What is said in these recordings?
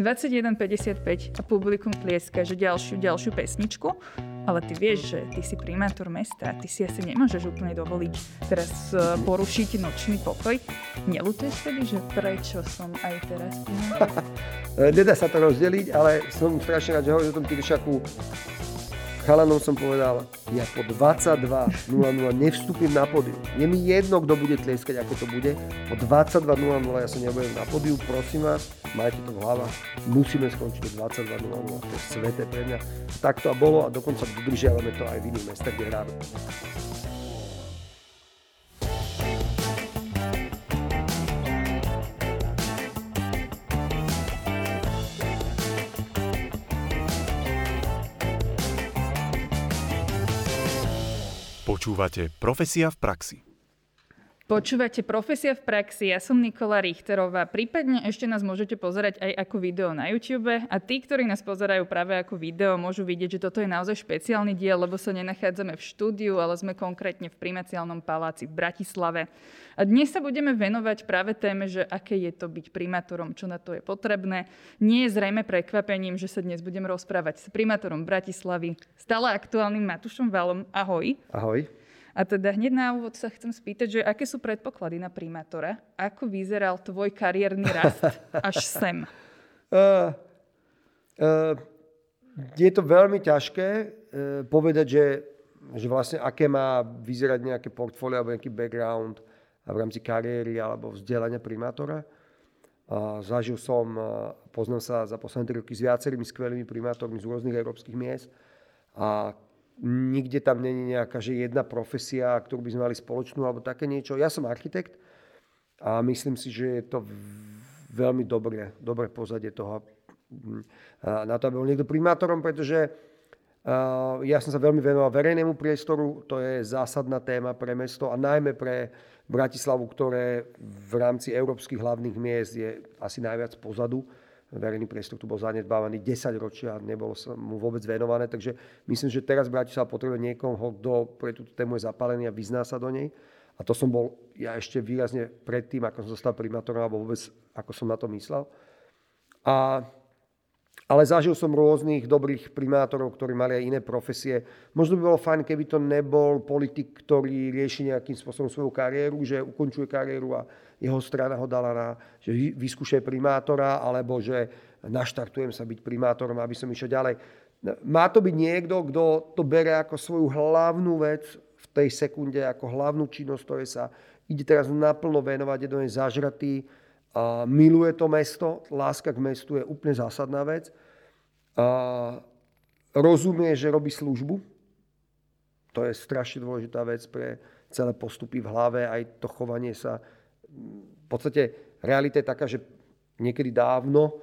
21.55 a publikum tlieska, že ďalšiu, ďalšiu pesničku, ale ty vieš, že ty si primátor mesta a ty si asi nemôžeš úplne dovoliť teraz uh, porušiť nočný pokoj. Nelutuješ tedy, že prečo som aj teraz primátor? Nedá sa to rozdeliť, ale som strašne rád, že hovoríš o tom Tyršaku chalanom som povedal, ja po 22.00 nevstúpim na pódium. Je mi jedno, kto bude tlieskať, ako to bude. Po 22.00 ja sa nebudem na pódiu, prosím vás, majte to v hlavách. Musíme skončiť o 22.00, to je sveté pre mňa. Tak to a bolo a dokonca dodržiavame to aj v iných mestách, kde hráme. Počúvate Profesia v praxi. Počúvate Profesia v praxi, ja som Nikola Richterová. Prípadne ešte nás môžete pozerať aj ako video na YouTube a tí, ktorí nás pozerajú práve ako video, môžu vidieť, že toto je naozaj špeciálny diel, lebo sa nenachádzame v štúdiu, ale sme konkrétne v primaciálnom paláci v Bratislave. A dnes sa budeme venovať práve téme, že aké je to byť primátorom, čo na to je potrebné. Nie je zrejme prekvapením, že sa dnes budem rozprávať s primátorom Bratislavy, stále aktuálnym Matušom Valom. Ahoj. Ahoj. A teda hneď na úvod sa chcem spýtať, že aké sú predpoklady na primátora? Ako vyzeral tvoj kariérny rast až sem? Uh, uh, je to veľmi ťažké uh, povedať, že, že vlastne aké má vyzerať nejaké portfólio alebo nejaký background v rámci kariéry alebo vzdelania primátora. Uh, zažil som, uh, poznám sa za posledné roky s viacerými skvelými primátormi z rôznych európskych miest a nikde tam není nejaká že jedna profesia, ktorú by sme mali spoločnú alebo také niečo. Ja som architekt a myslím si, že je to veľmi dobré, dobré pozadie toho na to, aby bol niekto primátorom, pretože ja som sa veľmi venoval verejnému priestoru, to je zásadná téma pre mesto a najmä pre Bratislavu, ktoré v rámci európskych hlavných miest je asi najviac pozadu verejný priestor tu bol zanedbávaný 10 ročia a nebolo sa mu vôbec venované. Takže myslím, že teraz Bratislava potrebuje niekoho, kto pre túto tému je zapálený a vyzná sa do nej. A to som bol ja ešte výrazne predtým, ako som zostal primátorom, alebo vôbec ako som na to myslel. A ale zažil som rôznych dobrých primátorov, ktorí mali aj iné profesie. Možno by bolo fajn, keby to nebol politik, ktorý rieši nejakým spôsobom svoju kariéru, že ukončuje kariéru a jeho strana ho dala na, že vyskúšaj primátora, alebo že naštartujem sa byť primátorom, aby som išiel ďalej. Má to byť niekto, kto to bere ako svoju hlavnú vec v tej sekunde, ako hlavnú činnosť, ktoré sa ide teraz naplno venovať, je do nej zažratý, a miluje to mesto, láska k mestu je úplne zásadná vec. A rozumie, že robí službu. To je strašne dôležitá vec pre celé postupy v hlave, aj to chovanie sa. V podstate realita je taká, že niekedy dávno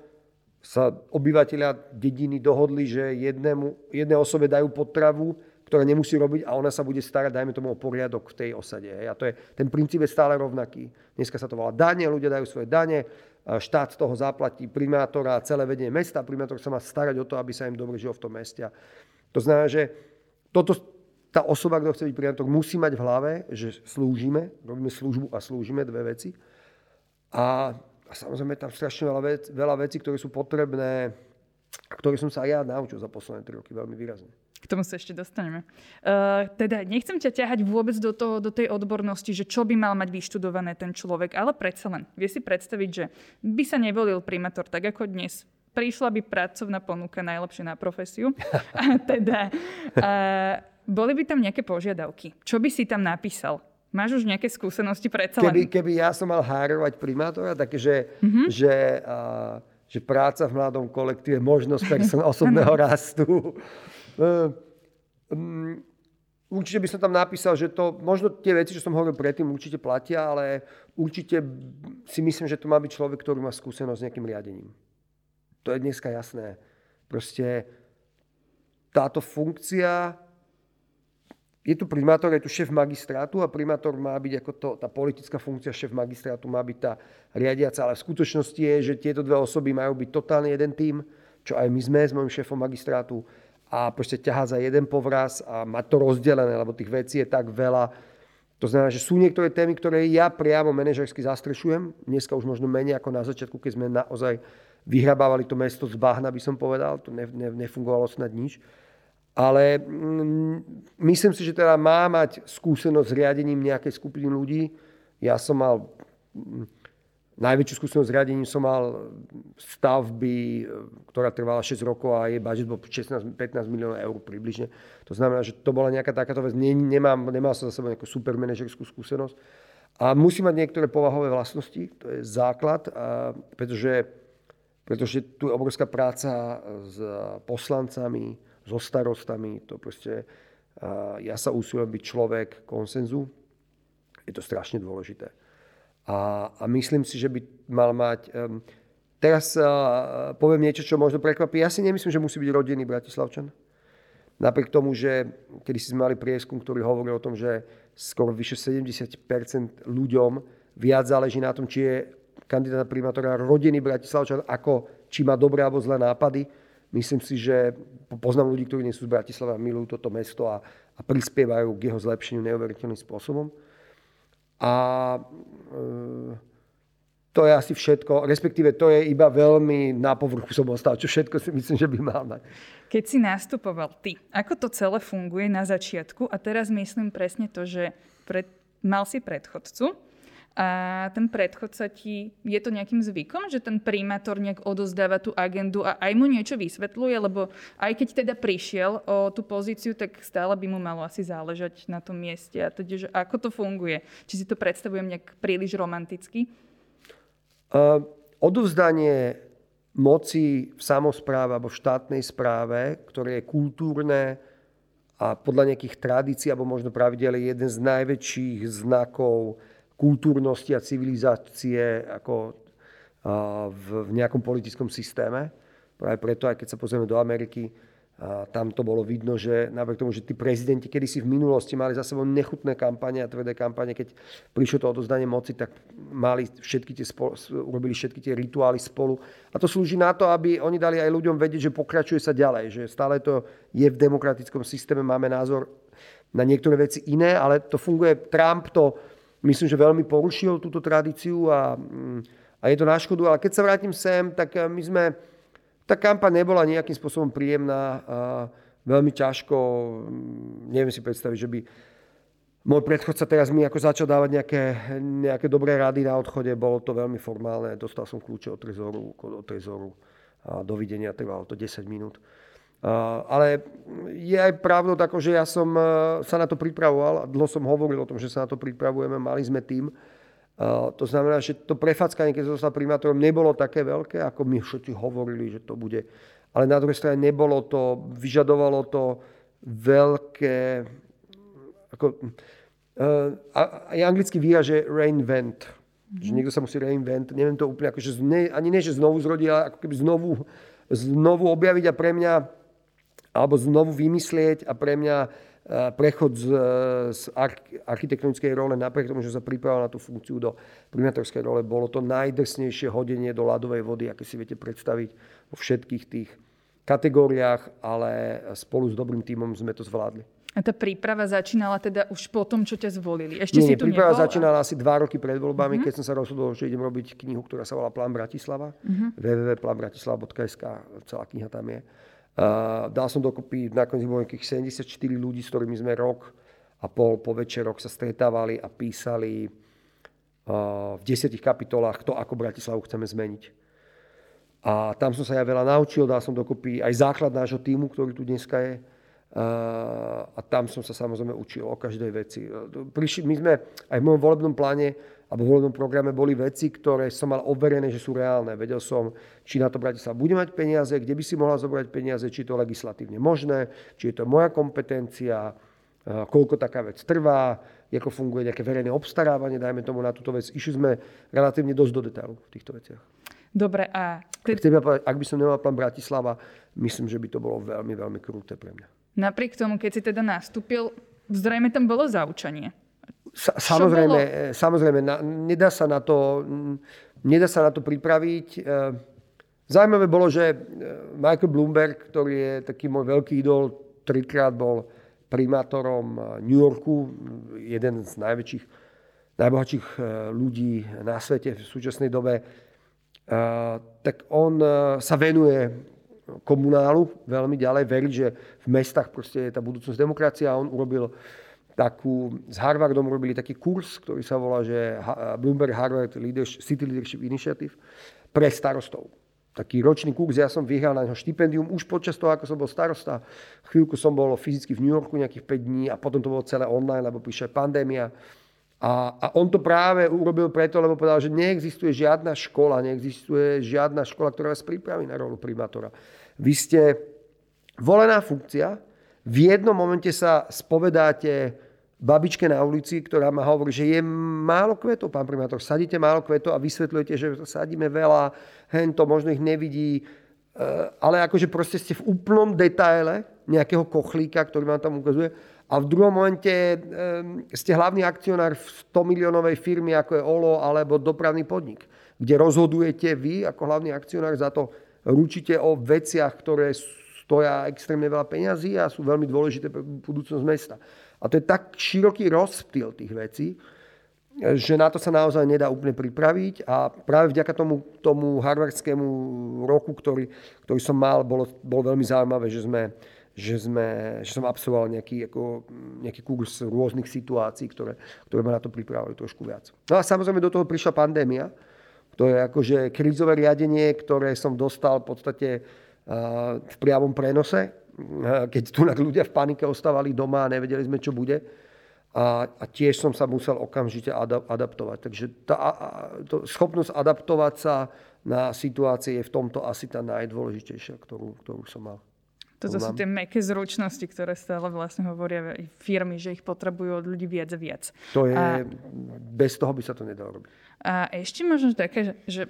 sa obyvateľia dediny dohodli, že jednému, jednej osobe dajú potravu, ktorá nemusí robiť a ona sa bude starať, dajme tomu, o poriadok v tej osade. A to je, ten princíp je stále rovnaký. Dneska sa to volá dane, ľudia dajú svoje dane, štát toho zaplatí primátora a celé vedenie mesta. Primátor sa má starať o to, aby sa im dobre žilo v tom meste. To znamená, že toto, tá osoba, kto chce byť primátor, musí mať v hlave, že slúžime, robíme službu a slúžime dve veci. A, a samozrejme tam strašne veľa, vec, veľa vecí, ktoré sú potrebné, ktoré som sa aj ja naučil za posledné tri roky veľmi výrazne. K tomu sa ešte dostaneme. Uh, teda nechcem ťa ťahať vôbec do, toho, do tej odbornosti, že čo by mal mať vyštudované ten človek, ale predsa len vie si predstaviť, že by sa nevolil primátor tak ako dnes. Prišla by pracovná ponuka najlepšie na profesiu. A teda, uh, boli by tam nejaké požiadavky. Čo by si tam napísal? Máš už nejaké skúsenosti predsa len? Keby, keby ja som mal hárovať primátora, takže mm-hmm. že, uh, že práca v mladom kolektíve, možnosť person osobného rastu, mm, určite by som tam napísal, že to, možno tie veci, čo som hovoril predtým, určite platia, ale určite si myslím, že to má byť človek, ktorý má skúsenosť s nejakým riadením. To je dneska jasné. Proste táto funkcia, je tu primátor, je tu šéf magistrátu a primátor má byť ako to, tá politická funkcia šéf magistrátu má byť tá riadiaca, ale v skutočnosti je, že tieto dve osoby majú byť totálne jeden tým, čo aj my sme s mojim šéfom magistrátu a proste ťahá za jeden povraz a mať to rozdelené, lebo tých vecí je tak veľa. To znamená, že sú niektoré témy, ktoré ja priamo manažersky zastrešujem. Dneska už možno menej ako na začiatku, keď sme naozaj vyhrabávali to mesto z bahna, by som povedal, to ne, ne, nefungovalo snad nič. Ale mm, myslím si, že teda má mať skúsenosť s riadením nejakej skupiny ľudí. Ja som mal mm, najväčšiu skúsenosť s riadením som mal stavby, ktorá trvala 6 rokov a jej budget bol 16-15 miliónov eur približne. To znamená, že to bola nejaká takáto vec. Nemám, nemal som za sebou nejakú super manažerskú skúsenosť. A musí mať niektoré povahové vlastnosti, to je základ, pretože, pretože tu je obrovská práca s poslancami, so starostami, to proste, ja sa usilujem byť človek konsenzu, je to strašne dôležité. A, a myslím si, že by mal mať... Um, teraz uh, poviem niečo, čo možno prekvapí. Ja si nemyslím, že musí byť rodinný Bratislavčan. Napriek tomu, že kedy si sme mali prieskum, ktorý hovoril o tom, že skoro vyše 70 ľuďom viac záleží na tom, či je kandidát primátora rodiny Bratislavčan, ako či má dobré alebo zlé nápady. Myslím si, že poznám ľudí, ktorí nie sú z Bratislava milujú toto mesto a, a prispievajú k jeho zlepšeniu neuveriteľným spôsobom. A e, to je asi všetko, respektíve to je iba veľmi na povrchu som ostal, čo všetko si myslím, že by mal mať. Keď si nastupoval ty, ako to celé funguje na začiatku a teraz myslím presne to, že pred, mal si predchodcu a ten predchodca ti, je to nejakým zvykom, že ten primátor nejak odozdáva tú agendu a aj mu niečo vysvetľuje, lebo aj keď teda prišiel o tú pozíciu, tak stále by mu malo asi záležať na tom mieste. A teda, že ako to funguje? Či si to predstavujem nejak príliš romanticky? Odovzdanie moci v samozpráve alebo v štátnej správe, ktoré je kultúrne a podľa nejakých tradícií alebo možno pravidel je jeden z najväčších znakov kultúrnosti a civilizácie ako v nejakom politickom systéme. Práve preto, aj keď sa pozrieme do Ameriky, tam to bolo vidno, že napriek tomu, že tí prezidenti kedysi v minulosti mali za sebou nechutné kampane a tvrdé kampane, keď prišlo to odozdanie moci, tak mali všetky tie spolu, urobili všetky tie rituály spolu. A to slúži na to, aby oni dali aj ľuďom vedieť, že pokračuje sa ďalej, že stále to je v demokratickom systéme, máme názor na niektoré veci iné, ale to funguje. Trump to, myslím, že veľmi porušil túto tradíciu a, a je to na škodu. Ale keď sa vrátim sem, tak my sme tá kampaň nebola nejakým spôsobom príjemná a veľmi ťažko, mm, neviem si predstaviť, že by môj predchodca teraz mi ako začal dávať nejaké, nejaké dobré rady na odchode, bolo to veľmi formálne, dostal som kľúče od trezoru, od trezoru a dovidenia, trvalo to 10 minút. Ale je aj pravdou tako, že ja som e, sa na to pripravoval dlho som hovoril o tom, že sa na to pripravujeme, mali sme tým, to znamená, že to prefackanie, keď som stal primátorom, nebolo také veľké, ako my všetci hovorili, že to bude. Ale na druhej strane nebolo to, vyžadovalo to veľké, ako, uh, je anglický výraz, že reinvent. Že niekto sa musí reinvent, neviem to úplne, akože ne, ani nie, že znovu zrodí, ale ako keby znovu, znovu objaviť a pre mňa, alebo znovu vymyslieť a pre mňa prechod z, z architektonickej role, napriek tomu, že sa pripravil na tú funkciu do primátorskej role, bolo to najdrsnejšie hodenie do ľadovej vody, aké si viete predstaviť vo všetkých tých kategóriách, ale spolu s dobrým tímom sme to zvládli. A tá príprava začínala teda už po tom, čo ťa zvolili? Ešte nie, si tu príprava nebol? začínala asi dva roky pred voľbami, uh-huh. keď som sa rozhodol, že idem robiť knihu, ktorá sa volá Plán Bratislava. Uh-huh. www.planbratislava.sk, celá kniha tam je. Uh, dal som dokopy nakoniec bolo nejakých 74 ľudí, s ktorými sme rok a pol po večeroch sa stretávali a písali uh, v desiatich kapitolách to, ako Bratislavu chceme zmeniť. A tam som sa ja veľa naučil, dal som dokopy aj základ nášho týmu, ktorý tu dneska je. Uh, a tam som sa samozrejme učil o každej veci. Prišli, my sme aj v môjom volebnom pláne alebo v volebnom programe boli veci, ktoré som mal overené, že sú reálne. Vedel som, či na to Bratislava bude mať peniaze, kde by si mohla zobrať peniaze, či je to legislatívne možné, či je to moja kompetencia, koľko taká vec trvá, ako funguje nejaké verejné obstarávanie, dajme tomu na túto vec. Išli sme relatívne dosť do detailu v týchto veciach. Dobre, a... Ty... Ak by som nemal plán Bratislava, myslím, že by to bolo veľmi, veľmi krúte pre mňa. Napriek tomu, keď si teda nastúpil, zrejme tam bolo zaučanie. Samozrejme, e, samozrejme nedá, sa na to, nedá sa na to pripraviť. E, zaujímavé bolo, že e, Michael Bloomberg, ktorý je taký môj veľký idol, trikrát bol primátorom New Yorku, jeden z najväčších, najbohatších ľudí na svete v súčasnej dobe. tak on sa venuje komunálu veľmi ďalej, verí, že v mestách proste je tá budúcnosť demokracia a on urobil takú, s Harvardom robili taký kurz, ktorý sa volá, že Bloomberg Harvard Leadership, City Leadership Initiative pre starostov. Taký ročný kurz, ja som vyhral na neho štipendium už počas toho, ako som bol starosta. Chvíľku som bol fyzicky v New Yorku nejakých 5 dní a potom to bolo celé online, lebo prišla pandémia. A, a on to práve urobil preto, lebo povedal, že neexistuje žiadna škola, neexistuje žiadna škola, ktorá vás pripraví na rolu primátora. Vy ste volená funkcia, v jednom momente sa spovedáte babičke na ulici, ktorá ma hovorí, že je málo kvetov, pán primátor, sadíte málo kvetov a vysvetľujete, že sadíme veľa, hen to možno ich nevidí, eh, ale akože proste ste v úplnom detaile nejakého kochlíka, ktorý vám tam ukazuje a v druhom momente eh, ste hlavný akcionár v 100 miliónovej firmy, ako je OLO alebo dopravný podnik, kde rozhodujete vy ako hlavný akcionár za to, ručíte o veciach, ktoré stoja extrémne veľa peňazí a sú veľmi dôležité pre budúcnosť mesta. A to je tak široký rozptyl tých vecí, že na to sa naozaj nedá úplne pripraviť a práve vďaka tomu, tomu harvardskému roku, ktorý, ktorý som mal, bolo, bolo veľmi zaujímavé, že, sme, že, sme, že som absolvoval nejaký, ako, nejaký kurz rôznych situácií, ktoré, ktoré ma na to pripravili trošku viac. No a samozrejme do toho prišla pandémia. To je akože krízové riadenie, ktoré som dostal v podstate v priamom prenose keď tu ľudia v panike ostávali doma a nevedeli sme, čo bude. A, a tiež som sa musel okamžite adaptovať. Takže tá to, schopnosť adaptovať sa na situácie je v tomto asi tá najdôležitejšia, ktorú, ktorú som mal. Toto sú tie meké zručnosti, ktoré stále vlastne hovoria firmy, že ich potrebujú od ľudí viac a viac. To je, a, bez toho by sa to nedalo robiť. A ešte možno také, že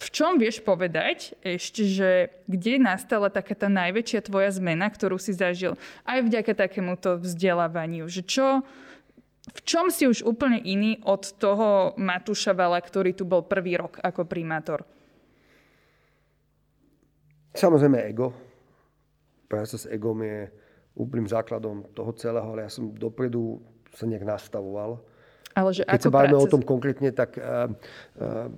v čom vieš povedať ešte, že kde nastala taká tá najväčšia tvoja zmena, ktorú si zažil aj vďaka takémuto vzdelávaniu? Že čo, v čom si už úplne iný od toho Matúša Vala, ktorý tu bol prvý rok ako primátor? Samozrejme ego. Práca s egom je úplným základom toho celého, ale ja som dopredu sa nejak nastavoval ale že Keď ako sa bavíme práce... o tom konkrétne, tak uh, uh,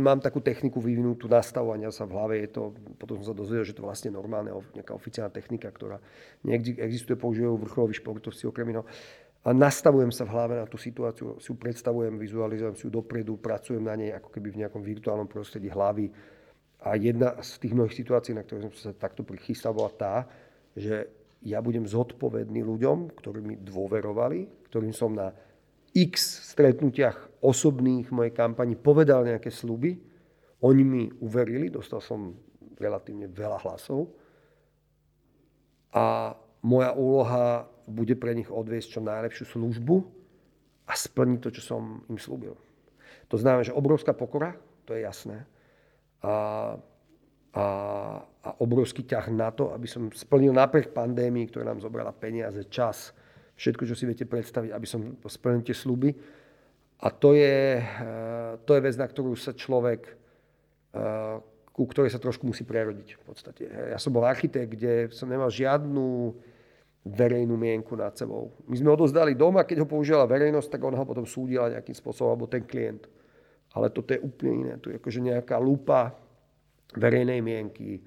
mám takú techniku vyvinutú nastavovania sa v hlave. Je to, potom som sa dozvedel, že to vlastne normálne, nejaká oficiálna technika, ktorá existuje, používajú vrcholoví športovci okrem iného. A nastavujem sa v hlave na tú situáciu, si ju predstavujem, vizualizujem si ju dopredu, pracujem na nej ako keby v nejakom virtuálnom prostredí hlavy. A jedna z tých mnohých situácií, na ktoré som sa takto prichystal, bola tá, že ja budem zodpovedný ľuďom, ktorí mi dôverovali, ktorým som na x stretnutiach osobných mojej kampani povedal nejaké sluby. Oni mi uverili, dostal som relatívne veľa hlasov. A moja úloha bude pre nich odviesť čo najlepšiu službu a splniť to, čo som im slúbil. To znamená, že obrovská pokora, to je jasné. A, a, a obrovský ťah na to, aby som splnil napriek pandémii, ktorá nám zobrala peniaze, čas, všetko, čo si viete predstaviť, aby som splnil tie sluby. A to je, eh, to je vec, na ktorú sa človek, eh, ku ktorej sa trošku musí prerodiť v podstate. Ja som bol architekt, kde som nemal žiadnu verejnú mienku nad sebou. My sme odozdali doma, keď ho použila verejnosť, tak on ho potom súdila nejakým spôsobom, alebo ten klient. Ale toto je úplne iné. To je akože nejaká lupa verejnej mienky,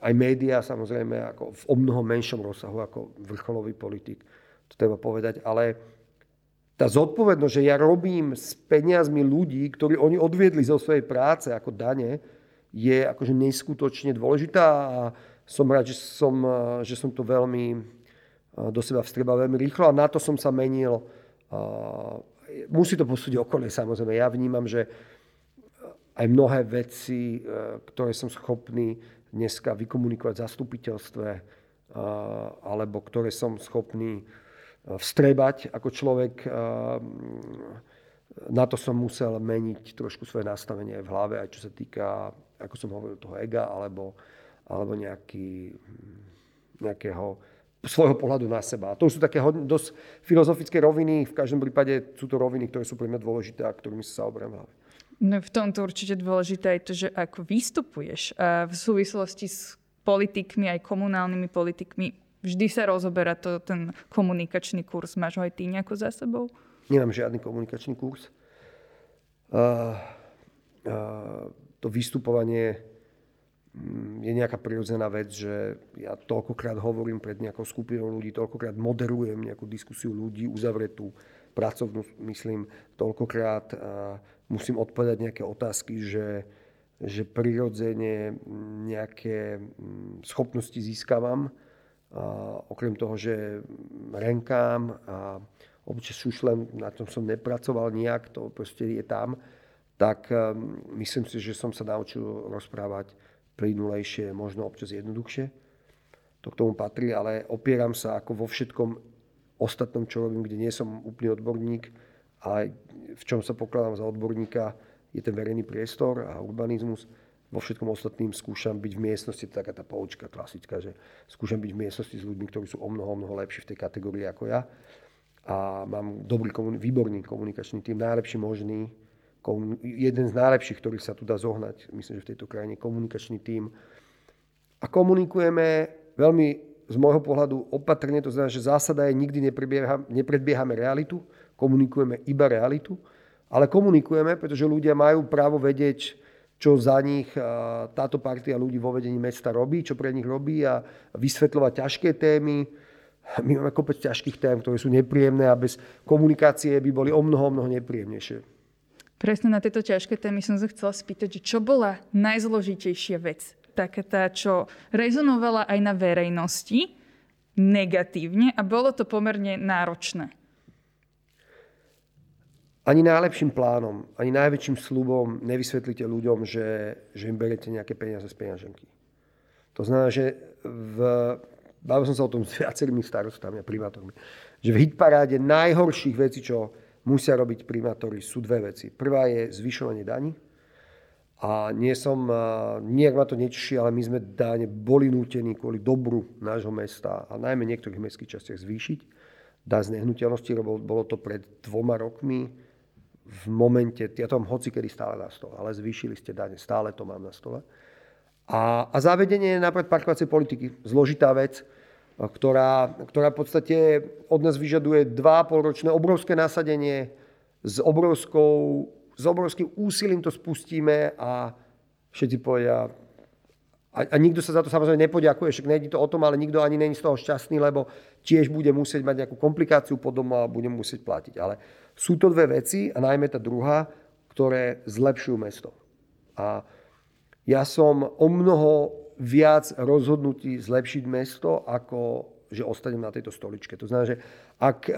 aj médiá samozrejme ako v o mnoho menšom rozsahu ako vrcholový politik. To treba povedať. Ale tá zodpovednosť, že ja robím s peniazmi ľudí, ktorí oni odviedli zo svojej práce ako dane, je akože neskutočne dôležitá a som rád, že som, že som to veľmi do seba vstrebal veľmi rýchlo a na to som sa menil. Musí to posúdiť okolie samozrejme. Ja vnímam, že aj mnohé veci, ktoré som schopný dneska vykomunikovať v zastupiteľstve, alebo ktoré som schopný vstrebať ako človek. Na to som musel meniť trošku svoje nastavenie v hlave, aj čo sa týka, ako som hovoril, toho ega, alebo, alebo nejaký, nejakého svojho pohľadu na seba. A to sú také dosť filozofické roviny. V každom prípade sú to roviny, ktoré sú pre mňa dôležité a ktorými sa zaoberám v hlave. No v tomto určite dôležité je to, že ako vystupuješ v súvislosti s politikmi, aj komunálnymi politikmi, vždy sa rozoberá to, ten komunikačný kurz. Máš ho aj ty nejako za sebou? Nemám žiadny komunikačný kurz. Uh, to vystupovanie mm, je nejaká prirodzená vec, že ja toľkokrát hovorím pred nejakou skupinou ľudí, toľkokrát moderujem nejakú diskusiu ľudí uzavretú, pracovnú, myslím, toľkokrát musím odpovedať nejaké otázky, že, že prirodzene nejaké mm, schopnosti získavam. A okrem toho, že renkám a občas šušlem, na tom som nepracoval nejak, to proste je tam, tak um, myslím si, že som sa naučil rozprávať plynulejšie, možno občas jednoduchšie. To k tomu patrí, ale opieram sa ako vo všetkom ostatnom, čo robím, kde nie som úplný odborník, ale v čom sa pokladám za odborníka, je ten verejný priestor a urbanizmus. Vo všetkom ostatným skúšam byť v miestnosti, taká tá poučka klasická, že skúšam byť v miestnosti s ľuďmi, ktorí sú o mnoho, mnoho lepší v tej kategórii ako ja a mám dobrý, výborný komunikačný tým, najlepší možný, jeden z najlepších, ktorých sa tu dá zohnať, myslím, že v tejto krajine, komunikačný tým. A komunikujeme veľmi z môjho pohľadu opatrne, to znamená, že zásada je, nikdy nepredbiehame realitu, komunikujeme iba realitu, ale komunikujeme, pretože ľudia majú právo vedieť, čo za nich táto partia ľudí vo vedení mesta robí, čo pre nich robí a vysvetľovať ťažké témy, my máme kopec ťažkých tém, ktoré sú nepríjemné a bez komunikácie by boli o mnoho, mnoho nepríjemnejšie. Presne na tieto ťažké témy som sa chcela spýtať, že čo bola najzložitejšia vec? Taká tá, čo rezonovala aj na verejnosti negatívne a bolo to pomerne náročné. Ani najlepším plánom, ani najväčším slubom nevysvetlíte ľuďom, že, že im berete nejaké peniaze z peňaženky. To znamená, že v bavil som sa o tom s viacerými starostami a primátormi, že v hitparáde najhorších vecí, čo musia robiť primátori, sú dve veci. Prvá je zvyšovanie daní. A nie som, nejak ma to neteší, ale my sme dáne boli nútení kvôli dobru nášho mesta a najmä niektorých mestských častiach zvýšiť. Dá z nehnuteľnosti, bolo to pred dvoma rokmi v momente, ja to mám hoci kedy stále na stole, ale zvýšili ste dane, stále to mám na stole. A, a zavedenie napríklad parkovacej politiky, zložitá vec, ktorá, ktorá v podstate od nás vyžaduje 2,5 ročné obrovské nasadenie s, obrovskou, s obrovským úsilím to spustíme a všetci povedia, a, a nikto sa za to samozrejme nepoďakuje, však nejde to o tom, ale nikto ani není z toho šťastný, lebo tiež bude musieť mať nejakú komplikáciu potom a bude musieť platiť. Ale sú to dve veci a najmä tá druhá, ktoré zlepšujú mesto. A ja som o mnoho viac rozhodnutí zlepšiť mesto, ako že ostanem na tejto stoličke. To znamená, že ak uh,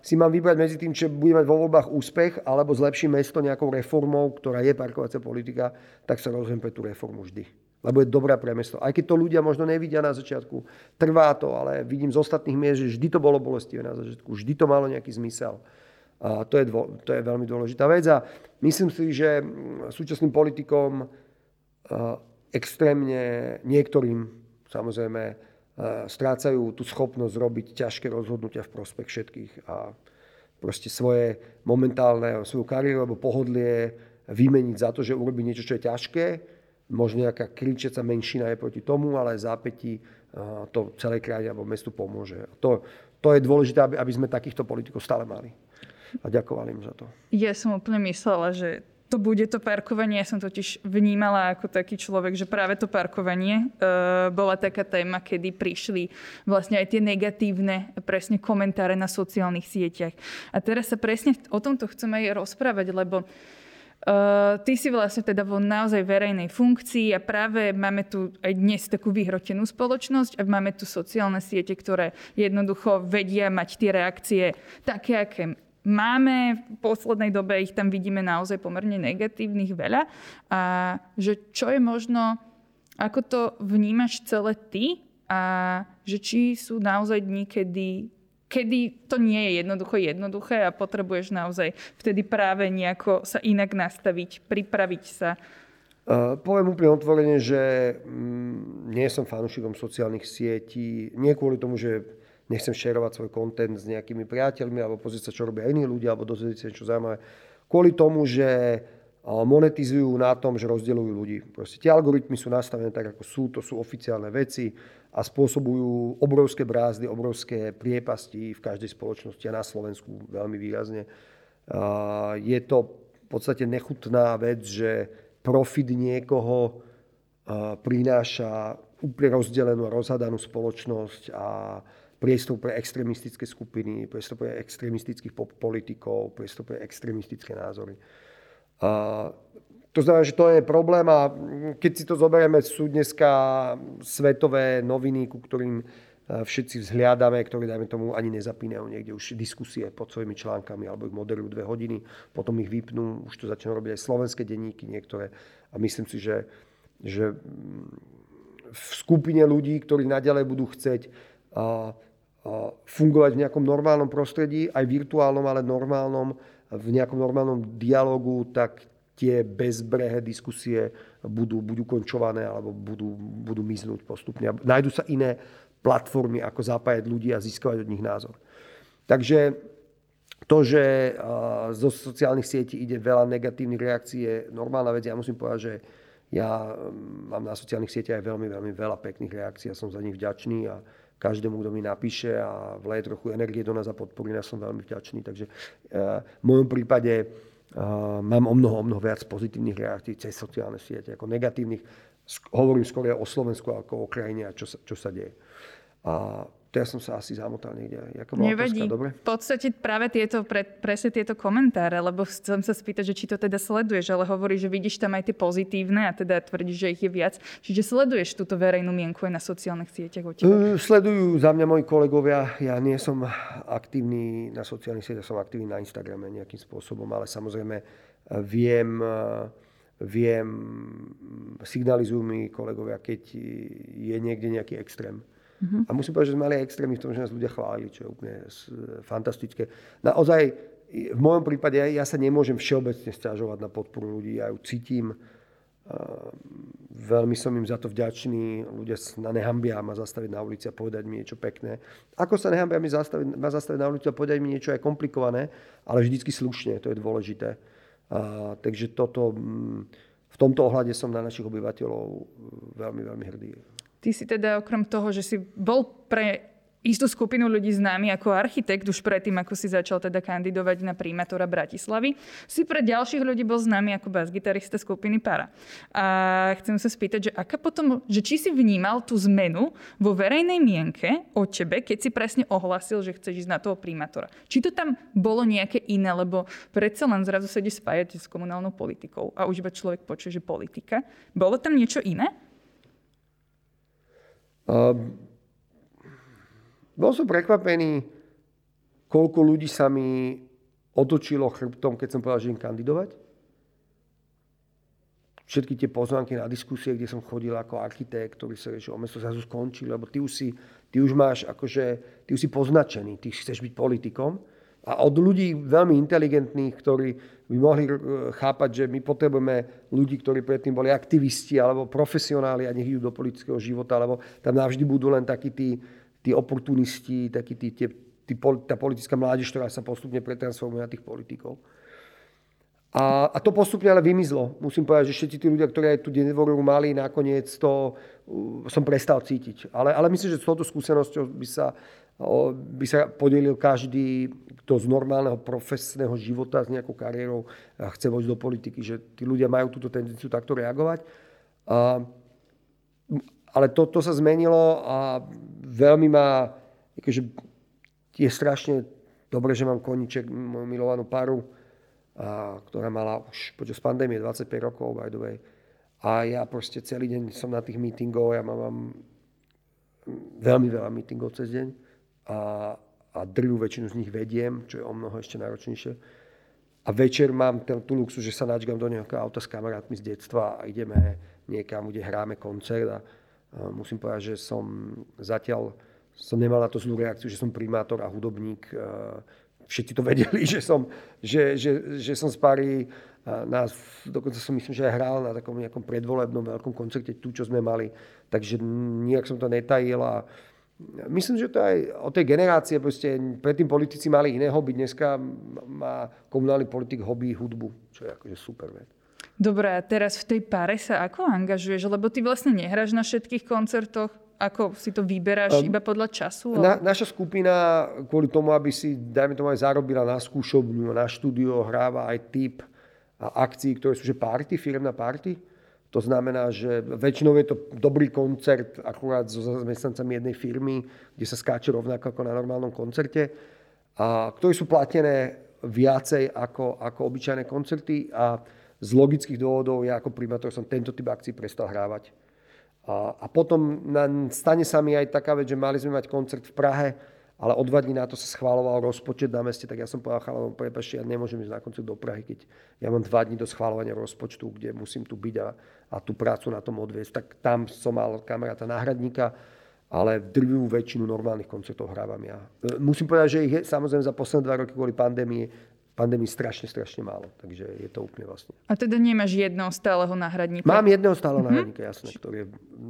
si mám vybrať medzi tým, čo bude mať vo voľbách úspech, alebo zlepším mesto nejakou reformou, ktorá je parkovacia politika, tak sa rozhodnem pre tú reformu vždy. Lebo je dobrá pre mesto. Aj keď to ľudia možno nevidia na začiatku, trvá to, ale vidím z ostatných miest, že vždy to bolo bolestivé na začiatku, vždy to malo nejaký zmysel. A to je, dvo, to je veľmi dôležitá vec. A myslím si, že súčasným politikom extrémne niektorým samozrejme strácajú tú schopnosť robiť ťažké rozhodnutia v prospech všetkých a proste svoje momentálne, svoju kariéru alebo pohodlie vymeniť za to, že urobí niečo, čo je ťažké. Možno nejaká kričiaca menšina je proti tomu, ale zápätí to celej krajine alebo mestu pomôže. To, to je dôležité, aby, aby sme takýchto politikov stále mali. A ďakovali im za to. Ja som úplne myslela, že to bude to parkovanie. Ja som totiž vnímala ako taký človek, že práve to parkovanie uh, bola taká téma, kedy prišli vlastne aj tie negatívne presne komentáre na sociálnych sieťach. A teraz sa presne o tomto chcem aj rozprávať, lebo Uh, ty si vlastne teda vo naozaj verejnej funkcii a práve máme tu aj dnes takú vyhrotenú spoločnosť a máme tu sociálne siete, ktoré jednoducho vedia mať tie reakcie také, aké máme, v poslednej dobe ich tam vidíme naozaj pomerne negatívnych veľa. A že čo je možno, ako to vnímaš celé ty a že či sú naozaj dní, kedy, kedy to nie je jednoducho jednoduché a potrebuješ naozaj vtedy práve nejako sa inak nastaviť, pripraviť sa. Uh, poviem úplne otvorene, že mm, nie som fanúšikom sociálnych sietí. Nie kvôli tomu, že nechcem šerovať svoj kontent s nejakými priateľmi alebo pozrieť sa, čo robia iní ľudia alebo dozvedieť sa niečo zaujímavé. Kvôli tomu, že monetizujú na tom, že rozdeľujú ľudí. Proste tie algoritmy sú nastavené tak, ako sú, to sú oficiálne veci a spôsobujú obrovské brázdy, obrovské priepasti v každej spoločnosti a na Slovensku veľmi výrazne. Je to v podstate nechutná vec, že profit niekoho prináša úplne rozdelenú a rozhadanú spoločnosť a priestor pre extrémistické skupiny, priestor pre extrémistických politikov, priestor pre extrémistické názory. A to znamená, že to je problém a keď si to zoberieme, sú dneska svetové noviny, ku ktorým všetci vzhliadame, ktorí, dajme tomu, ani nezapínajú niekde už diskusie pod svojimi článkami alebo ich moderujú dve hodiny, potom ich vypnú, už to začnú robiť aj slovenské denníky niektoré. A myslím si, že, že v skupine ľudí, ktorí naďalej budú chcieť a, a fungovať v nejakom normálnom prostredí, aj virtuálnom, ale normálnom, v nejakom normálnom dialogu, tak tie bezbrehé diskusie budú, budú končované alebo budú, budú miznúť postupne. Nájdu sa iné platformy, ako zapájať ľudí a získavať od nich názor. Takže to, že zo sociálnych sietí ide veľa negatívnych reakcií, je normálna vec. Ja musím povedať, že ja mám na sociálnych sieťach aj veľmi, veľmi veľa pekných reakcií a som za nich vďačný a každému, kto mi napíše a vleje trochu energie do nás a podporí nás, som veľmi vďačný. Takže v mojom prípade mám o mnoho, o mnoho viac pozitívnych reakcií cez sociálne siete ako negatívnych. Hovorím skôr o Slovensku ako o krajine a čo sa, čo sa deje. A teraz som sa asi zamotal niekde. Jaká bola Nevadí. Otázka, dobre? V podstate práve tieto, pre, presne tieto komentáre, lebo chcem sa spýtať, že či to teda sleduješ, ale hovorí, že vidíš tam aj tie pozitívne a teda tvrdíš, že ich je viac. Čiže sleduješ túto verejnú mienku aj na sociálnych sieťach od sledujú za mňa moji kolegovia. Ja nie som aktívny na sociálnych sieťach, som aktívny na Instagrame nejakým spôsobom, ale samozrejme eh, viem, eh, viem, signalizujú mi kolegovia, keď je niekde nejaký extrém Uh-huh. A musím povedať, že sme mali aj extrémy v tom, že nás ľudia chválili, čo je úplne fantastické. Naozaj, v mojom prípade ja, ja sa nemôžem všeobecne stiažovať na podporu ľudí, ja ju cítim. Veľmi som im za to vďačný. Ľudia sa nehambia ma zastaviť na ulici a povedať mi niečo pekné. Ako sa nehambia mi zastaviť, ma zastaviť na ulici a povedať mi niečo aj komplikované, ale vždycky slušne, to je dôležité. A, takže toto, mm, v tomto ohľade som na našich obyvateľov veľmi, veľmi hrdý. Ty si teda okrem toho, že si bol pre istú skupinu ľudí známy ako architekt už predtým, ako si začal teda kandidovať na primátora Bratislavy. Si pre ďalších ľudí bol známy ako bas-gitarista skupiny Para. A chcem sa spýtať, že aká potom, že či si vnímal tú zmenu vo verejnej mienke o tebe, keď si presne ohlasil, že chceš ísť na toho primátora. Či to tam bolo nejaké iné, lebo predsa len zrazu sa ide s komunálnou politikou a už iba človek počuje, že politika. Bolo tam niečo iné? Ehm, bol som prekvapený, koľko ľudí sa mi otočilo chrbtom, keď som povedal, že im kandidovať. Všetky tie pozvánky na diskusie, kde som chodil ako architekt, ktorý sa že o mesto zrazu skončil, lebo ty už, si, ty už máš akože, ty už si poznačený, ty chceš byť politikom. A od ľudí veľmi inteligentných, ktorí by mohli e, chápať, že my potrebujeme ľudí, ktorí predtým boli aktivisti alebo profesionáli a nech idú do politického života, lebo tam navždy budú len takí tí, tí oportunisti, takí tí, tí, tí, tá politická mládež, ktorá sa postupne pretransformuje na tých politikov. A, a to postupne ale vymizlo. Musím povedať, že všetci tí ľudia, ktorí aj tú dnevoru mali, nakoniec to uh, som prestal cítiť. Ale, ale myslím, že s touto skúsenosťou by sa by sa podelil každý, kto z normálneho profesného života, s nejakou kariérou chce vojsť do politiky, že tí ľudia majú túto tendenciu takto reagovať. Ale to, to sa zmenilo a veľmi ma, akože je strašne dobre, že mám koniček, moju milovanú paru, a, ktorá mala už počas pandémie 25 rokov, by the way. A ja proste celý deň som na tých meetingov, ja mám, mám veľmi veľa meetingov cez deň a, a drvú väčšinu z nich vediem, čo je o mnoho ešte náročnejšie. A večer mám ten, tú luxus, že sa načgam do nejakého auta s kamarátmi z detstva a ideme niekam, kde hráme koncert a, a musím povedať, že som zatiaľ som nemal na to zlú reakciu, že som primátor a hudobník. Všetci to vedeli, že som, že, že, že som z Pary. Nás, dokonca som myslím, že aj hral na takom nejakom predvolebnom veľkom koncerte tu, čo sme mali. Takže nijak som to netajil a Myslím, že to aj o tej generácie, proste predtým politici mali iné hobby, dneska má komunálny politik hobby hudbu, čo je akože super vec. Dobre, a teraz v tej páre sa ako angažuješ? Lebo ty vlastne nehráš na všetkých koncertoch, ako si to vyberáš um, iba podľa času? Ale... Na, naša skupina kvôli tomu, aby si, dajme tomu, aj zarobila na skúšobňu, na štúdio, hráva aj typ, a akcií, ktoré sú že party, firmná party. To znamená, že väčšinou je to dobrý koncert akurát so zamestnancami jednej firmy, kde sa skáče rovnako ako na normálnom koncerte, a ktorí sú platené viacej ako, ako obyčajné koncerty a z logických dôvodov ja ako primátor som tento typ akcií prestal hrávať. A, a potom na, stane sa mi aj taká vec, že mali sme mať koncert v Prahe, ale o dva dní na to sa schváloval rozpočet na meste, tak ja som povedal chalanom, prepašte, ja nemôžem ísť na koncert do Prahy, keď ja mám dva dní do schválovania rozpočtu, kde musím tu byť a, a tú prácu na tom odviesť. Tak tam som mal kamaráta náhradníka, ale drvivú väčšinu normálnych koncertov hrávam ja. E, musím povedať, že ich je samozrejme za posledné dva roky kvôli pandémie pandémii strašne, strašne málo. Takže je to úplne vlastne. A teda nemáš jedného stáleho náhradníka? Mám jedného stáleho mm-hmm. náhradníka, jasné, ktorý je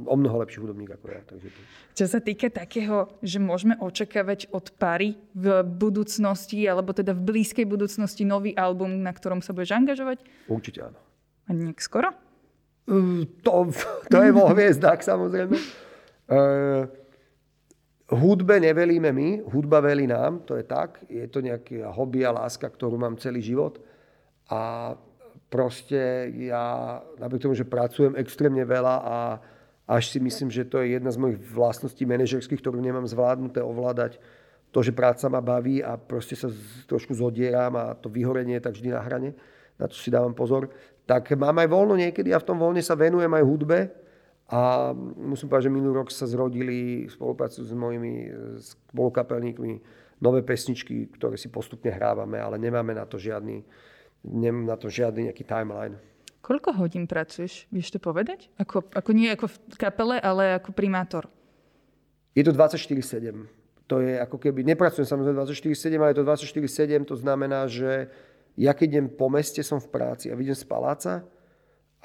o mnoho lepší hudobník ako ja. Takže. Čo sa týka takého, že môžeme očakávať od pary v budúcnosti, alebo teda v blízkej budúcnosti nový album, na ktorom sa budeš angažovať? Určite áno. A nejak skoro? Uh, to, to je vo hviezdách samozrejme. Uh, Hudbe nevelíme my, hudba velí nám, to je tak. Je to nejaké hobby a láska, ktorú mám celý život. A proste ja, napriek tomu, že pracujem extrémne veľa a až si myslím, že to je jedna z mojich vlastností manažerských, ktorú nemám zvládnuté ovládať, to, že práca ma baví a proste sa trošku zodieram a to vyhorenie je tak vždy na hrane, na to si dávam pozor, tak mám aj voľno niekedy a v tom voľne sa venujem aj hudbe, a musím povedať, že minulý rok sa zrodili v spolupráci s mojimi spolukapelníkmi nové pesničky, ktoré si postupne hrávame, ale nemáme na to žiadny, nemám na to žiadny nejaký timeline. Koľko hodín pracuješ? Vieš to povedať? Ako, ako nie ako v kapele, ale ako primátor. Je to 24-7. To je ako keby, nepracujem samozrejme 24-7, ale je to 24-7, to znamená, že ja keď idem po meste, som v práci a vidím z paláca,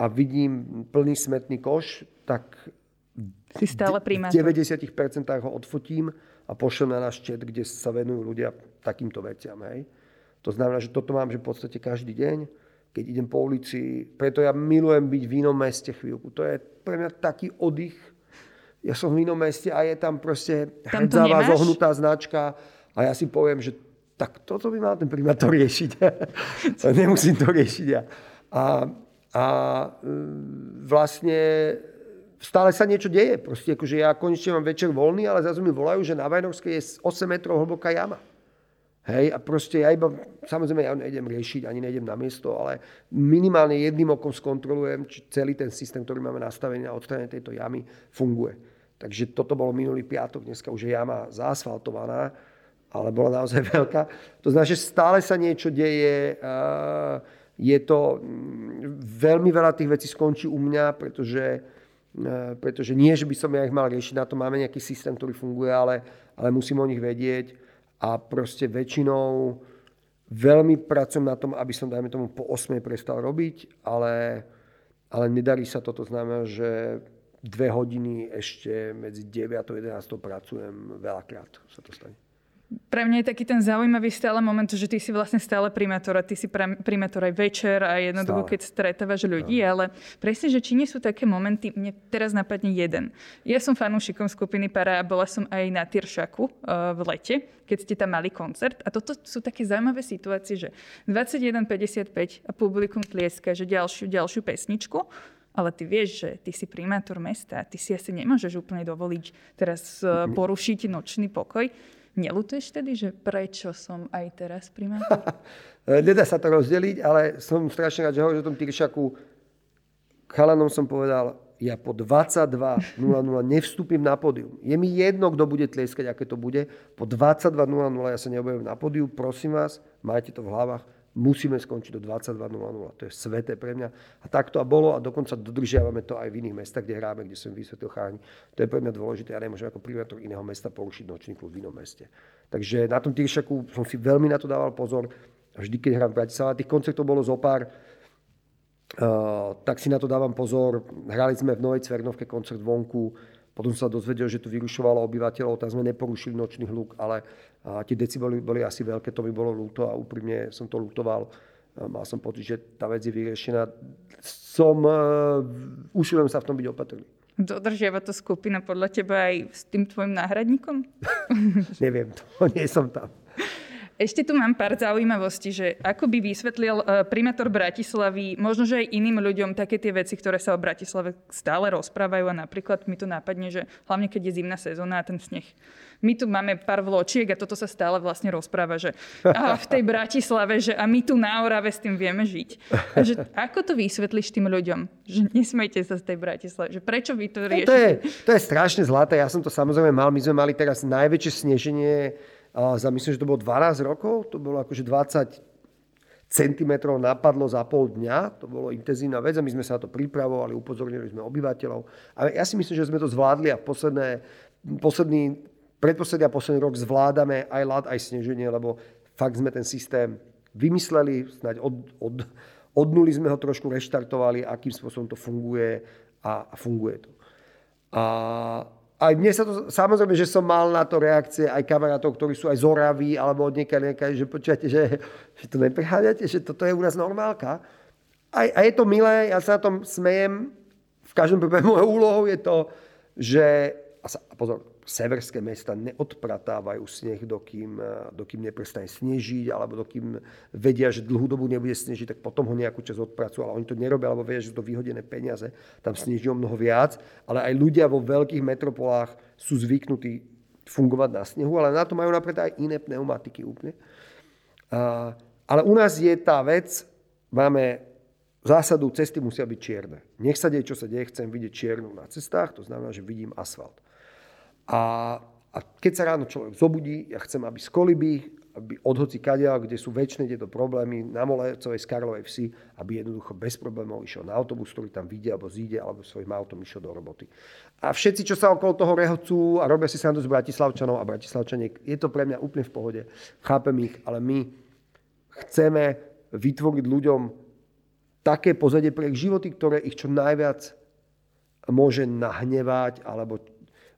a vidím plný smetný koš, tak si stále v 90% ho odfotím a pošlem na náš chat, kde sa venujú ľudia takýmto veciam. Hej. To znamená, že toto mám že v podstate každý deň, keď idem po ulici. Preto ja milujem byť v inom meste chvíľku. To je pre mňa taký oddych. Ja som v inom meste a je tam proste hrdzavá, zohnutá značka a ja si poviem, že tak toto by mal ten primátor riešiť. Nemusím to riešiť ja. A a mm, vlastne stále sa niečo deje. Proste akože ja konečne mám večer voľný, ale zase mi volajú, že na Vajnovskej je 8 metrov hlboká jama. Hej, a proste ja iba, samozrejme ja nejdem riešiť, ani nejdem na miesto, ale minimálne jedným okom skontrolujem, či celý ten systém, ktorý máme nastavený na odstranenie tejto jamy, funguje. Takže toto bolo minulý piatok, dneska už je jama zaasfaltovaná, ale bola naozaj veľká. To znamená, že stále sa niečo deje, je to, mm, veľmi veľa tých vecí skončí u mňa, pretože, pretože nie, že by som ja ich mal riešiť, na to máme nejaký systém, ktorý funguje, ale, ale musím o nich vedieť a proste väčšinou veľmi pracujem na tom, aby som, dajme tomu, po 8 prestal robiť, ale, ale nedarí sa to znamená, že dve hodiny ešte medzi 9 a 11 pracujem veľakrát, sa to stane. Pre mňa je taký ten zaujímavý stále moment, že ty si vlastne stále primátor a ty si primátor aj večer a jednoducho, keď stretávaš ľudí, no. ale presne, že či nie sú také momenty, mne teraz napadne jeden. Ja som fanúšikom skupiny Para a bola som aj na Tyršaku uh, v lete, keď ste tam mali koncert a toto sú také zaujímavé situácie, že 21.55 a publikum tlieska, že ďalšiu, ďalšiu pesničku ale ty vieš, že ty si primátor mesta, ty si asi nemôžeš úplne dovoliť teraz uh, porušiť nočný pokoj. Nelutuješ tedy, že prečo som aj teraz primátor? Nedá sa to rozdeliť, ale som strašne rád, že hovoríš o tom Tyršaku. Chalanom som povedal, ja po 22.00 nevstúpim na pódium. Je mi jedno, kto bude tlieskať, aké to bude. Po 22.00 ja sa neobjavím na pódiu. Prosím vás, majte to v hlavách musíme skončiť do 22.00. To je sveté pre mňa. A tak to a bolo a dokonca dodržiavame to aj v iných mestách, kde hráme, kde som vysvetlil cháň. To je pre mňa dôležité. Ja nemôžem ako primátor iného mesta porušiť nočný klub v inom meste. Takže na tom Tyršaku som si veľmi na to dával pozor. Vždy, keď hrám v Bratislave, tých koncertov bolo zo pár, uh, tak si na to dávam pozor. Hrali sme v Novej Cvernovke koncert vonku, potom sa dozvedel, že to vyrušovalo obyvateľov, tak sme neporušili nočný hluk, ale a tie deci boli, asi veľké, to mi bolo ľúto a úprimne som to ľutoval. Mal som pocit, že tá vec je vyriešená. Som, uh, ušilujem sa v tom byť opatrný. Dodržiava to skupina podľa teba aj s tým tvojim náhradníkom? Neviem, to nie som tam. Ešte tu mám pár zaujímavostí, že ako by vysvetlil uh, primátor Bratislavy, možno, že aj iným ľuďom také tie veci, ktoré sa o Bratislave stále rozprávajú a napríklad mi tu nápadne, že hlavne keď je zimná sezóna a ten sneh. My tu máme pár vločiek a toto sa stále vlastne rozpráva, že aha, v tej Bratislave, že a my tu na Orave s tým vieme žiť. A že ako to vysvetlíš tým ľuďom? Že nesmejte sa z tej Bratislavy. Že prečo vy to riešite? No to, je, to je strašne zlaté. Ja som to samozrejme mal. My sme mali teraz najväčšie sneženie za myslím, že to bolo 12 rokov, to bolo akože 20 cm napadlo za pol dňa, to bolo intenzívna vec a my sme sa na to pripravovali, upozornili sme obyvateľov. A ja si myslím, že sme to zvládli a posledné, posledný, predposledný a posledný rok zvládame aj ľad, aj sneženie, lebo fakt sme ten systém vymysleli, snáď od, od, od nuly sme ho trošku reštartovali, akým spôsobom to funguje a, a funguje to. A aj mne sa to, samozrejme, že som mal na to reakcie aj kamarátov, ktorí sú aj z Oravy alebo od niekaď že počujete, že, že to nepreháňate, že toto je u nás normálka. A, a je to milé, ja sa na tom smejem. V každom prípade mojou úlohou je to, že, a, sa, a pozor, severské mesta neodpratávajú sneh, dokým, dokým neprestane snežiť, alebo dokým vedia, že dlhú dobu nebude snežiť, tak potom ho nejakú časť odpracujú. Ale oni to nerobia, alebo vedia, že to vyhodené peniaze. Tam sneží o mnoho viac. Ale aj ľudia vo veľkých metropolách sú zvyknutí fungovať na snehu, ale na to majú napríklad aj iné pneumatiky úplne. Ale u nás je tá vec, máme zásadu, cesty musia byť čierne. Nech sa deje, čo sa deje, chcem vidieť čiernu na cestách, to znamená, že vidím asfalt. A, a keď sa ráno človek zobudí, ja chcem, aby z koliby, aby od hoci kadia, kde sú väčšie tieto problémy na Molecovej, Skarlovej vsi, aby jednoducho bez problémov išiel na autobus, ktorý tam vidie alebo zíde, alebo svojím autom išiel do roboty. A všetci, čo sa okolo toho rehocú a robia si srandu z Bratislavčanov a Bratislavčaniek, je to pre mňa úplne v pohode. Chápem ich, ale my chceme vytvoriť ľuďom také pozadie pre ich životy, ktoré ich čo najviac môže nahnevať alebo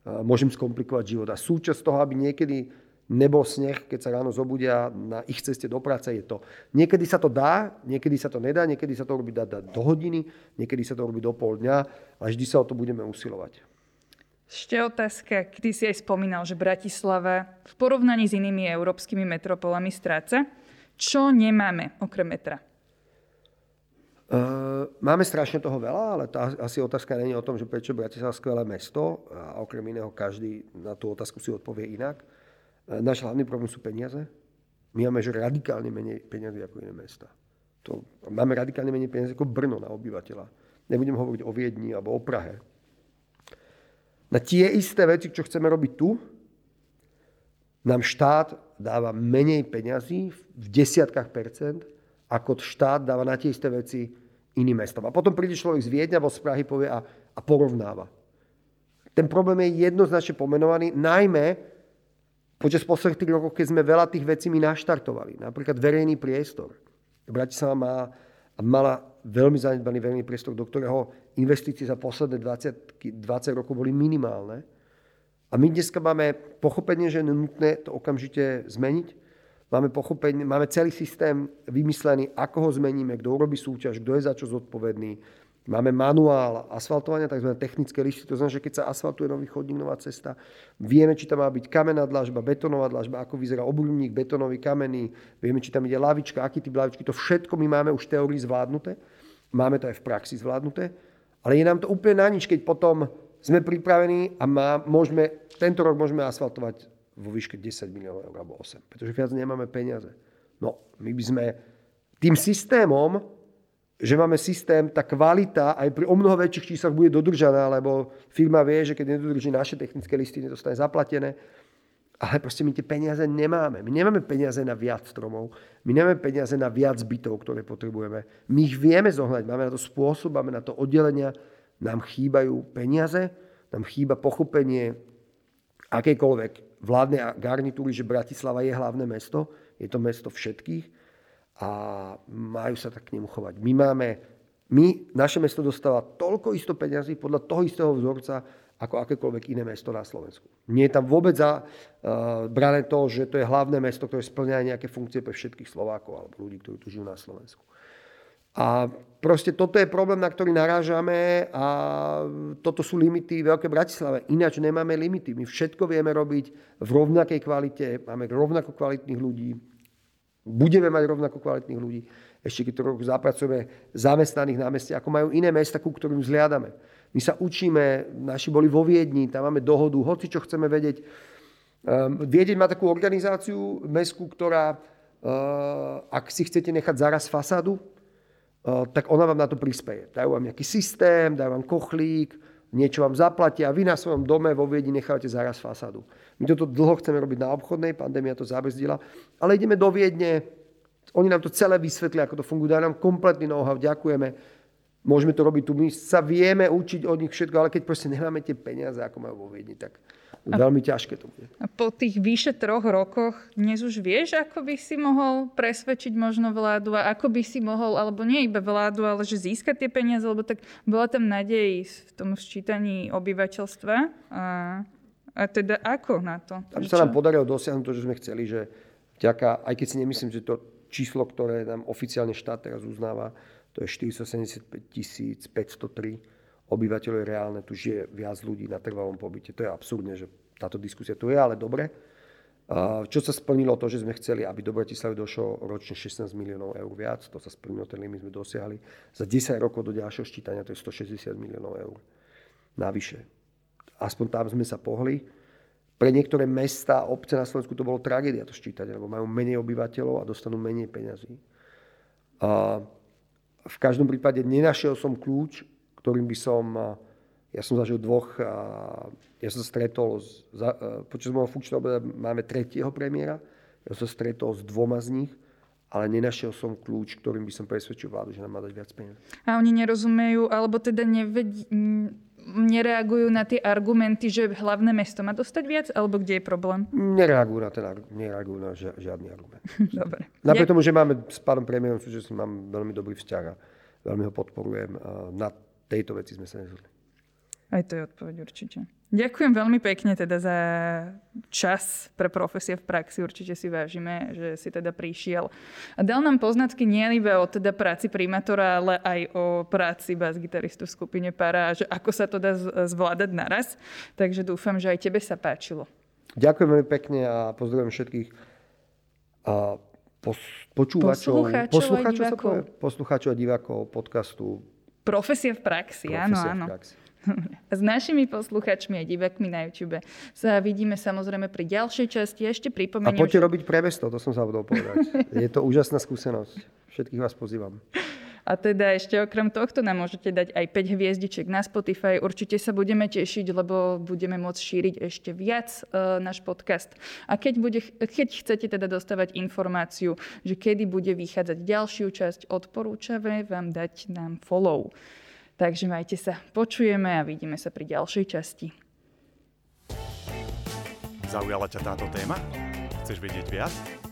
môžem skomplikovať život. A súčasť toho, aby niekedy nebol sneh, keď sa ráno zobudia na ich ceste do práce, je to. Niekedy sa to dá, niekedy sa to nedá, niekedy sa to robí dá, dá do hodiny, niekedy sa to robí do pol dňa, ale vždy sa o to budeme usilovať. Ešte otázka, kedy si aj spomínal, že Bratislava v porovnaní s inými európskymi metropolami stráca. Čo nemáme okrem metra? Uh, máme strašne toho veľa, ale tá asi otázka není o tom, že prečo Bratislava skvelé mesto a okrem iného každý na tú otázku si odpovie inak. Uh, náš hlavný problém sú peniaze. My máme že radikálne menej peniazy ako iné mesta. To, máme radikálne menej peniazy ako Brno na obyvateľa. Nebudem hovoriť o Viedni alebo o Prahe. Na tie isté veci, čo chceme robiť tu, nám štát dáva menej peňazí v desiatkách percent, ako štát dáva na tie isté veci iným mestom. A potom príde človek z Viedňa alebo z Prahy povie a, a porovnáva. Ten problém je jednoznačne pomenovaný, najmä počas posledných tých rokov, keď sme veľa tých vecí my naštartovali. Napríklad verejný priestor. Bratislava má mala veľmi zanedbaný verejný priestor, do ktorého investície za posledné 20, 20 rokov boli minimálne. A my dneska máme pochopenie, že je nutné to okamžite zmeniť Máme, pochopenie, máme celý systém vymyslený, ako ho zmeníme, kto urobí súťaž, kto je za čo zodpovedný. Máme manuál asfaltovania, tzv. technické listy, to znamená, že keď sa asfaltuje nový chodník, nová cesta, vieme, či tam má byť kamenná dlažba, betonová dlažba, ako vyzerá obrubník, betonový, kamenný, vieme, či tam ide lavička, aký typ lavičky, to všetko my máme už v teórii zvládnuté, máme to aj v praxi zvládnuté, ale je nám to úplne na nič, keď potom sme pripravení a má, môžeme, tento rok môžeme asfaltovať vo výške 10 miliónov eur alebo 8, pretože viac nemáme peniaze. No, my by sme tým systémom, že máme systém, tá kvalita aj pri o mnoho väčších číslach bude dodržaná, lebo firma vie, že keď nedodrží naše technické listy, nedostane zaplatené. Ale proste my tie peniaze nemáme. My nemáme peniaze na viac stromov. My nemáme peniaze na viac bytov, ktoré potrebujeme. My ich vieme zohľať. Máme na to spôsob, máme na to oddelenia. Nám chýbajú peniaze, nám chýba pochopenie akejkoľvek vládnej garnitúry, že Bratislava je hlavné mesto, je to mesto všetkých a majú sa tak k nemu chovať. My máme, my, naše mesto dostáva toľko isto peňazí podľa toho istého vzorca, ako akékoľvek iné mesto na Slovensku. Nie je tam vôbec za, uh, brané to, že to je hlavné mesto, ktoré splňa nejaké funkcie pre všetkých Slovákov alebo ľudí, ktorí tu žijú na Slovensku. A proste toto je problém, na ktorý narážame a toto sú limity Veľkej Bratislave. Ináč nemáme limity. My všetko vieme robiť v rovnakej kvalite, máme rovnako kvalitných ľudí, budeme mať rovnako kvalitných ľudí, ešte keď to zapracujeme zamestnaných na meste, ako majú iné mesta, ku ktorým zliadame. My sa učíme, naši boli vo Viedni, tam máme dohodu, hoci čo chceme vedieť. Um, Viedeň má takú organizáciu mestskú, ktorá, uh, ak si chcete nechať zaraz fasádu, tak ona vám na to prispieje. Dajú vám nejaký systém, dajú vám kochlík, niečo vám zaplatia a vy na svojom dome vo Viedni nechávate zaraz fasádu. My toto dlho chceme robiť na obchodnej, pandémia to zabrzdila, ale ideme do Viedne, oni nám to celé vysvetlia, ako to funguje, dajú nám kompletný know-how, ďakujeme. Môžeme to robiť tu, my sa vieme učiť od nich všetko, ale keď proste nemáme tie peniaze, ako majú vo Viedni, tak veľmi ťažké to bude. A po tých vyše troch rokoch dnes už vieš, ako by si mohol presvedčiť možno vládu a ako by si mohol, alebo nie iba vládu, ale že získať tie peniaze, lebo tak bola tam nádej v tom sčítaní obyvateľstva. A, a teda ako na to? Tam sa nám podarilo dosiahnuť to, že sme chceli, že vďaka, aj keď si nemyslím, že to číslo, ktoré nám oficiálne štát teraz uznáva, to je 475 503 obyvateľov je reálne, tu žije viac ľudí na trvalom pobyte. To je absurdné, že táto diskusia tu je, ale dobre. Čo sa splnilo to, že sme chceli, aby do Bratislavy došlo ročne 16 miliónov eur viac, to sa splnilo, ten limit sme dosiahli. Za 10 rokov do ďalšieho ščítania to je 160 miliónov eur. Navyše. Aspoň tam sme sa pohli. Pre niektoré mesta, obce na Slovensku to bolo tragédia to ščítanie, lebo majú menej obyvateľov a dostanú menej peňazí. A v každom prípade nenašiel som kľúč, ktorým by som... Ja som zažil dvoch... Ja som sa stretol... S, počas môjho funkčného obdobia máme tretieho premiéra. Ja som sa stretol s dvoma z nich ale nenašiel som kľúč, ktorým by som presvedčil vládu, že nám má dať viac peniazí. A oni nerozumejú, alebo teda nevedí, nereagujú na tie argumenty, že hlavné mesto má dostať viac, alebo kde je problém? Nereagujú na, ten, nereagujú na žiadny argument. Dobre. Napriek tomu, že máme s pánom premiérom súčasne mám veľmi dobrý vzťah a veľmi ho podporujem. Na tejto veci sme sa nezhodli. Aj to je odpoveď určite. Ďakujem veľmi pekne teda za čas pre profesie v praxi. Určite si vážime, že si teda prišiel. A dal nám poznatky nie iba o teda práci primátora, ale aj o práci bas-gitaristu v skupine Para, že ako sa to dá zvládať naraz. Takže dúfam, že aj tebe sa páčilo. Ďakujem veľmi pekne a pozdravujem všetkých a pos, počúvačov, poslucháčov, poslucháčov, a divákov. poslucháčov a divákov podcastu Profesia v praxi, Profesia áno, áno. V praxi. S našimi posluchačmi a divákmi na YouTube sa vidíme samozrejme pri ďalšej časti. Ešte pripomeniem... A poďte že... robiť premesto, to som zabudol povedať. Je to úžasná skúsenosť. Všetkých vás pozývam. A teda ešte okrem tohto nám môžete dať aj 5 hviezdičiek na Spotify. Určite sa budeme tešiť, lebo budeme môcť šíriť ešte viac uh, náš podcast. A keď, bude, keď chcete teda dostávať informáciu, že kedy bude vychádzať ďalšiu časť, odporúčame vám dať nám follow. Takže majte sa, počujeme a vidíme sa pri ďalšej časti. Zaujala ťa táto téma? Chceš vedieť viac?